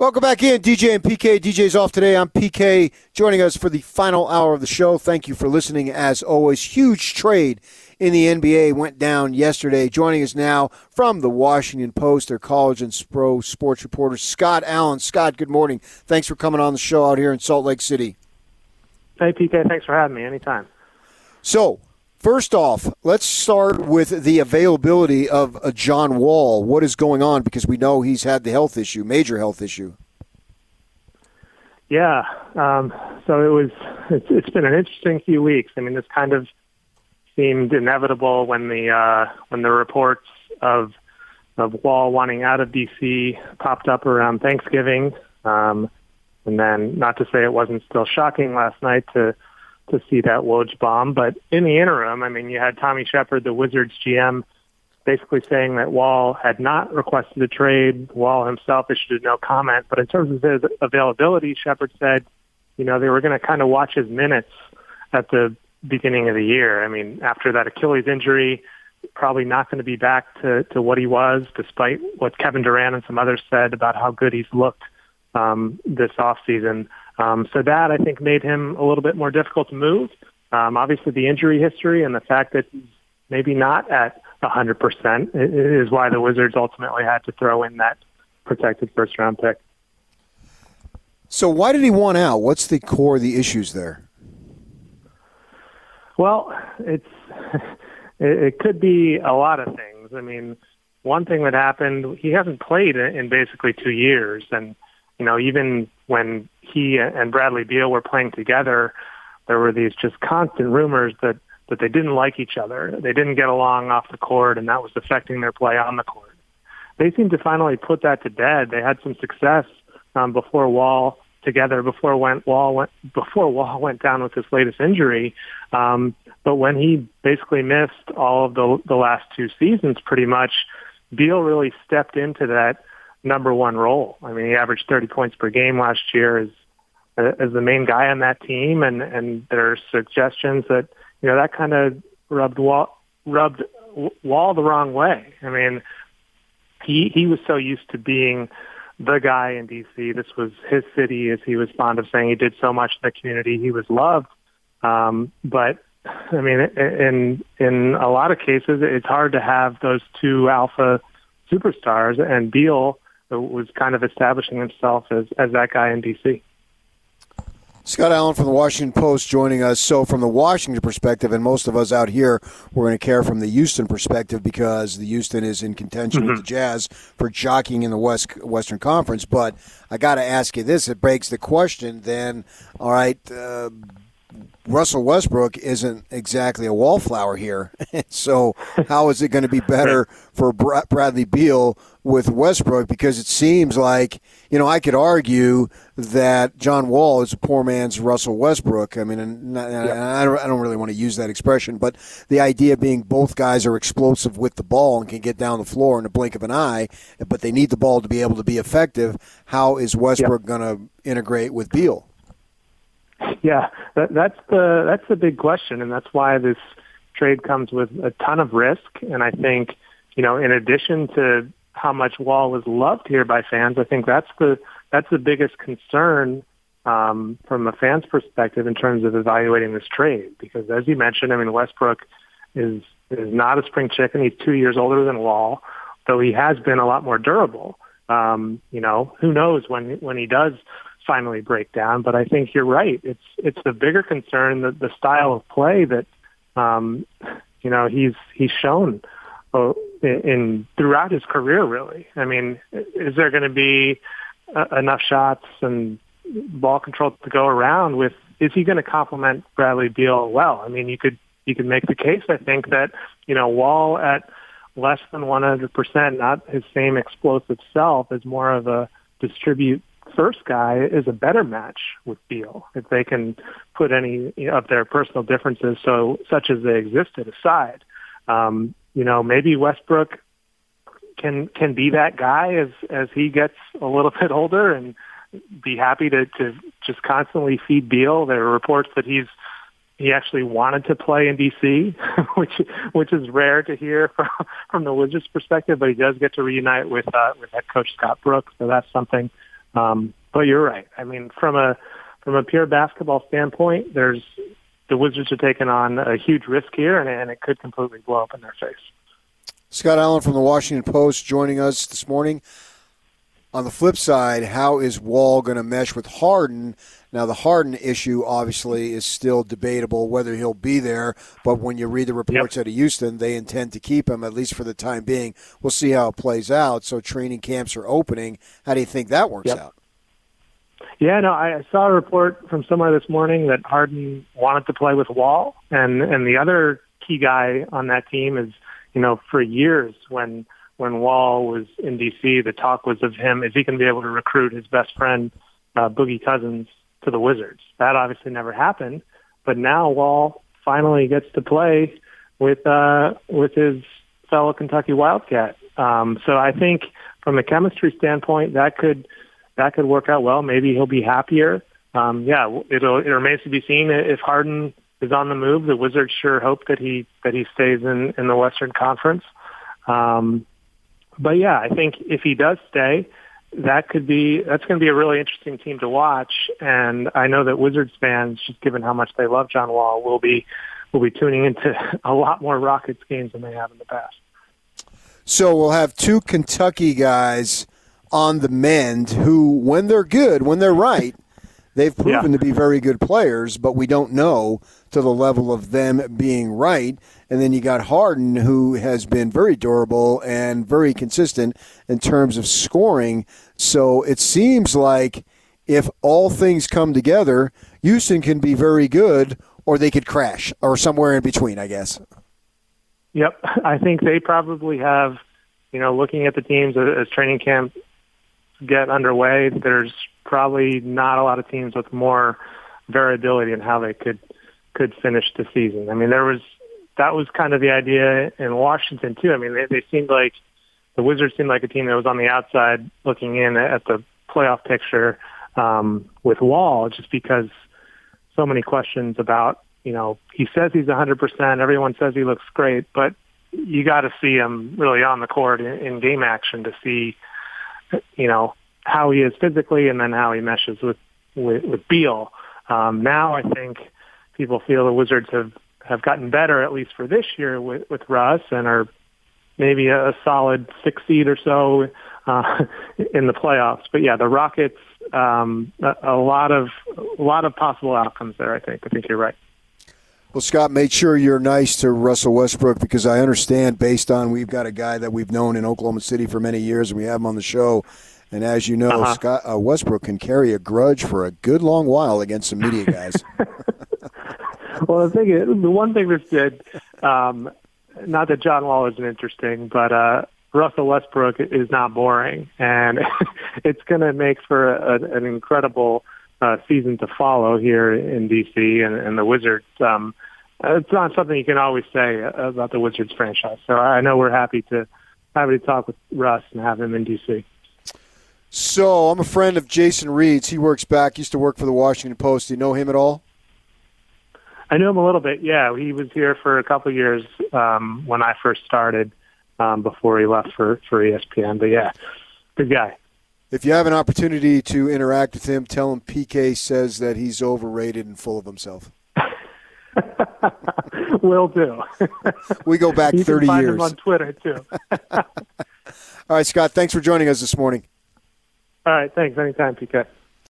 Welcome back in, DJ and PK. DJ's off today. I'm PK, joining us for the final hour of the show. Thank you for listening. As always, huge trade in the NBA went down yesterday. Joining us now from the Washington Post, their college and pro sports reporter, Scott Allen. Scott, good morning. Thanks for coming on the show out here in Salt Lake City. Hey, PK. Thanks for having me. Anytime. So, First off, let's start with the availability of a John Wall. What is going on? Because we know he's had the health issue, major health issue. Yeah. Um, so it was. It's, it's been an interesting few weeks. I mean, this kind of seemed inevitable when the uh, when the reports of of Wall wanting out of DC popped up around Thanksgiving, um, and then not to say it wasn't still shocking last night to to see that Woj bomb. But in the interim, I mean, you had Tommy Sheppard, the Wizards GM, basically saying that Wall had not requested a trade. Wall himself issued no comment. But in terms of his availability, Sheppard said, you know, they were going to kind of watch his minutes at the beginning of the year. I mean, after that Achilles injury, probably not going to be back to, to what he was, despite what Kevin Durant and some others said about how good he's looked um, this off season. Um, so that I think made him a little bit more difficult to move. Um, obviously, the injury history and the fact that he's maybe not at 100% is why the Wizards ultimately had to throw in that protected first round pick. So, why did he want out? What's the core of the issues there? Well, it's it could be a lot of things. I mean, one thing that happened, he hasn't played in basically two years, and you know, even when he and Bradley Beal were playing together, there were these just constant rumors that that they didn't like each other. They didn't get along off the court, and that was affecting their play on the court. They seemed to finally put that to bed. They had some success um, before Wall together before went Wall went before Wall went down with his latest injury. Um, but when he basically missed all of the the last two seasons, pretty much, Beal really stepped into that number one role. I mean, he averaged 30 points per game last year as as the main guy on that team, and and there are suggestions that you know that kind of rubbed Wall rubbed Wall the wrong way. I mean, he he was so used to being the guy in DC. This was his city, as he was fond of saying. He did so much in the community. He was loved, um, but I mean, in in a lot of cases, it's hard to have those two alpha superstars, and Beal was kind of establishing himself as, as that guy in D.C. Scott Allen from the Washington Post joining us. So, from the Washington perspective, and most of us out here, we're going to care from the Houston perspective because the Houston is in contention mm-hmm. with the Jazz for jockeying in the West Western Conference. But I got to ask you this: it begs the question. Then, all right, uh, Russell Westbrook isn't exactly a wallflower here. so, how is it going to be better for Bradley Beal with Westbrook? Because it seems like, you know, I could argue that John Wall is a poor man's Russell Westbrook. I mean, and I don't really want to use that expression, but the idea being both guys are explosive with the ball and can get down the floor in a blink of an eye, but they need the ball to be able to be effective. How is Westbrook going to integrate with Beal? Yeah, that, that's the that's the big question, and that's why this trade comes with a ton of risk. And I think, you know, in addition to how much Wall was loved here by fans, I think that's the that's the biggest concern um, from a fan's perspective in terms of evaluating this trade. Because as you mentioned, I mean, Westbrook is is not a spring chicken. He's two years older than Wall, though he has been a lot more durable. Um, you know, who knows when when he does finally break down. But I think you're right. It's it's the bigger concern that the style of play that um, you know he's he's shown uh, in, in throughout his career. Really, I mean, is there going to be uh, enough shots and ball control to go around with? Is he going to complement Bradley Beal well? I mean, you could you could make the case. I think that you know Wall at less than 100%, not his same explosive self, is more of a distribute first guy is a better match with Beal if they can put any of their personal differences, so such as they existed, aside. Um, you know, maybe Westbrook can can be that guy as as he gets a little bit older and be happy to to just constantly feed Beal. There are reports that he's he actually wanted to play in DC, which which is rare to hear from from the Wizards' perspective. But he does get to reunite with uh, with head coach Scott Brooks, so that's something Um, but you're right. I mean, from a from a pure basketball standpoint, there's the Wizards are taking on a huge risk here, and, and it could completely blow up in their face. Scott Allen from the Washington Post joining us this morning. On the flip side, how is Wall going to mesh with Harden? Now, the Harden issue obviously is still debatable whether he'll be there, but when you read the reports yep. out of Houston, they intend to keep him, at least for the time being. We'll see how it plays out. So, training camps are opening. How do you think that works yep. out? Yeah, no, I saw a report from somewhere this morning that Harden wanted to play with Wall, and and the other key guy on that team is, you know, for years when when Wall was in DC, the talk was of him is he going to be able to recruit his best friend uh, Boogie Cousins to the Wizards. That obviously never happened, but now Wall finally gets to play with uh, with his fellow Kentucky Wildcat. Um, so I think from a chemistry standpoint, that could that could work out well. Maybe he'll be happier. Um, yeah, it'll, it remains to be seen if Harden is on the move. The Wizards sure hope that he that he stays in in the Western Conference. Um, but yeah, I think if he does stay, that could be that's going to be a really interesting team to watch. And I know that Wizards fans, just given how much they love John Wall, will be will be tuning into a lot more Rockets games than they have in the past. So we'll have two Kentucky guys on the mend who, when they're good, when they're right, they've proven yeah. to be very good players, but we don't know to the level of them being right. And then you got Harden, who has been very durable and very consistent in terms of scoring. So it seems like if all things come together, Houston can be very good or they could crash or somewhere in between, I guess. Yep. I think they probably have, you know, looking at the teams as training camp get underway, there's probably not a lot of teams with more variability in how they could could finish the season. I mean, there was that was kind of the idea in Washington too. I mean, they, they seemed like the Wizards seemed like a team that was on the outside looking in at the playoff picture um, with Wall, just because so many questions about you know he says he's 100%. Everyone says he looks great, but you got to see him really on the court in, in game action to see you know how he is physically and then how he meshes with with, with Beal. Um, now I think people feel the Wizards have have gotten better at least for this year with, with Russ and are maybe a, a solid six seed or so uh, in the playoffs. But yeah, the Rockets um, a, a lot of a lot of possible outcomes there. I think. I think you're right. Well, Scott, make sure you're nice to Russell Westbrook because I understand, based on we've got a guy that we've known in Oklahoma City for many years, and we have him on the show. And as you know, uh-huh. Scott uh, Westbrook can carry a grudge for a good long while against some media guys. well, the thing is, the one thing that's good, um, not that John Wall isn't interesting, but uh, Russell Westbrook is not boring, and it's going to make for a, an incredible uh, season to follow here in DC and, and the Wizards. Um, it's not something you can always say about the Wizards franchise. So I know we're happy to happy to talk with Russ and have him in DC. So I'm a friend of Jason Reid's. He works back. Used to work for the Washington Post. Do you know him at all? I know him a little bit. Yeah, he was here for a couple of years um, when I first started. Um, before he left for for ESPN, but yeah, good guy if you have an opportunity to interact with him, tell him PK says that he's overrated and full of himself. Will do. we go back you 30 can find years. Him on Twitter too. All right, Scott. Thanks for joining us this morning. All right. Thanks. Anytime, PK.